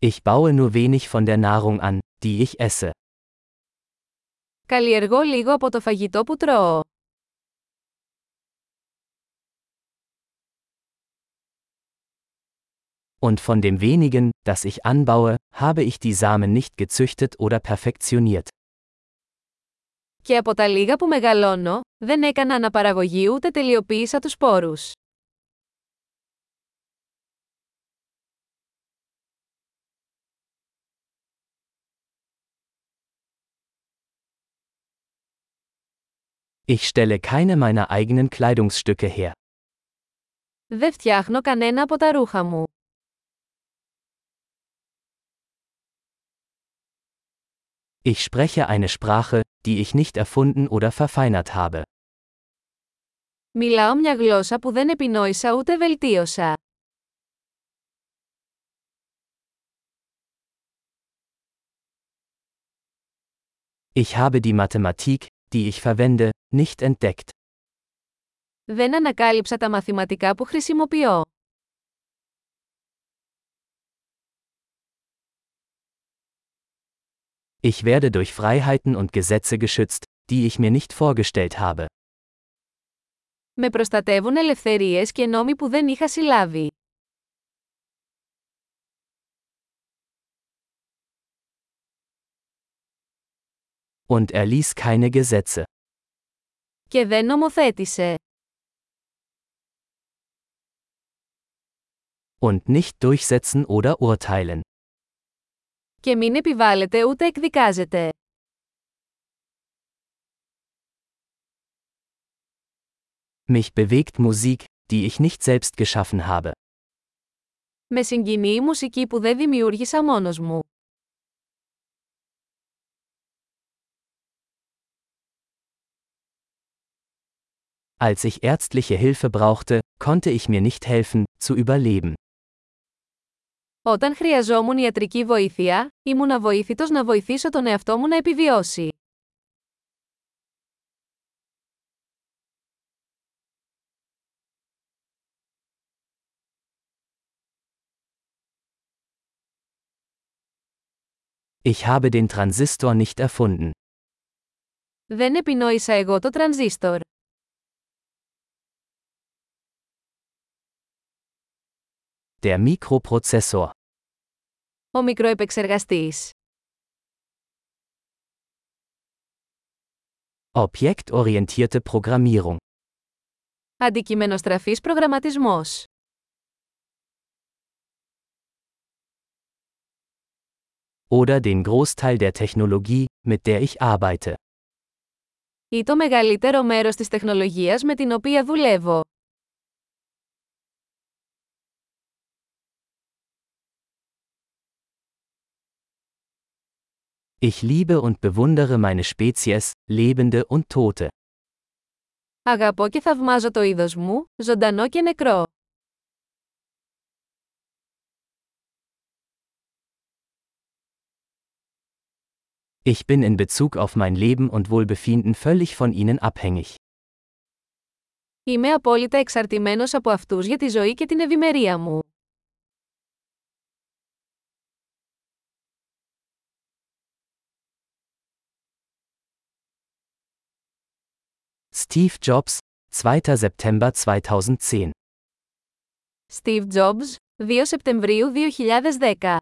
Ich baue nur wenig von der Nahrung an, die ich esse. Καλλιεργώ λίγο από το φαγητό που τρώω. Und von dem wenigen, das ich anbaue, habe ich die Samen nicht gezüchtet oder perfektioniert. Και από τα λίγα που μεγαλώνω, δεν έκανα αναπαραγωγή ούτε τελειοποίησα τους σπόρους. Ich stelle keine meiner eigenen Kleidungsstücke her. Δεν φτιάχνω κανένα από τα ρούχα μου. Ich spreche eine Sprache, die ich nicht erfunden oder verfeinert habe. Μιλάω μια γλώσσα που δεν επινόησα ούτε βελτίωσα. Ich habe die Mathematik, die ich verwende, nicht entdeckt. Δεν ανακάλυψα τα μαθηματικά που χρησιμοποιώ. Ich werde durch Freiheiten und Gesetze geschützt, die ich mir nicht vorgestellt habe. Με προστατεύουν ελευθερίες και νόμοι που δεν είχα συλλάβει. Und er ließ keine Gesetze. Και δεν νομοθέτησε. Und nicht durchsetzen oder urteilen. Και μην επιβάλλεται ούτε εκδικάζεται. Mich bewegt Musik, die ich nicht selbst geschaffen habe. Με συγκινεί η μουσική που δεν δημιούργησα μόνος μου. Als ich ärztliche Hilfe brauchte, konnte ich mir nicht helfen, zu überleben. Όταν χρειαζόμουν ιατρική βοήθεια, ήμουν αβοήθητος να βοηθήσω τον εαυτό μου να επιβιώσει. Ich habe den Transistor nicht erfunden. Δεν επινόησα εγώ το τρανζίστορ. Der Mikroprozessor. Ο μικροεπεξεργαστής. Objektorientierte Programmierung. Αντικειμενοστραφής προγραμματισμός. Oder den Großteil der Technologie, mit der ich arbeite. Ή το μεγαλύτερο μέρος της τεχνολογίας με την οποία δουλεύω. Ich liebe und bewundere meine Spezies, Lebende und Tote. Αγαπώ και θαυμάζω το είδος μου, ζωντανό και νεκρό. Ich bin in Bezug auf mein Leben und Wohlbefinden völlig von ihnen abhängig. Είμαι απόλυτα εξαρτημένος από αυτούς για τη ζωή και την ευημερία μου. Steve Jobs, 2. September 2010. Steve Jobs, 2 Σεπτεμβρίου 2010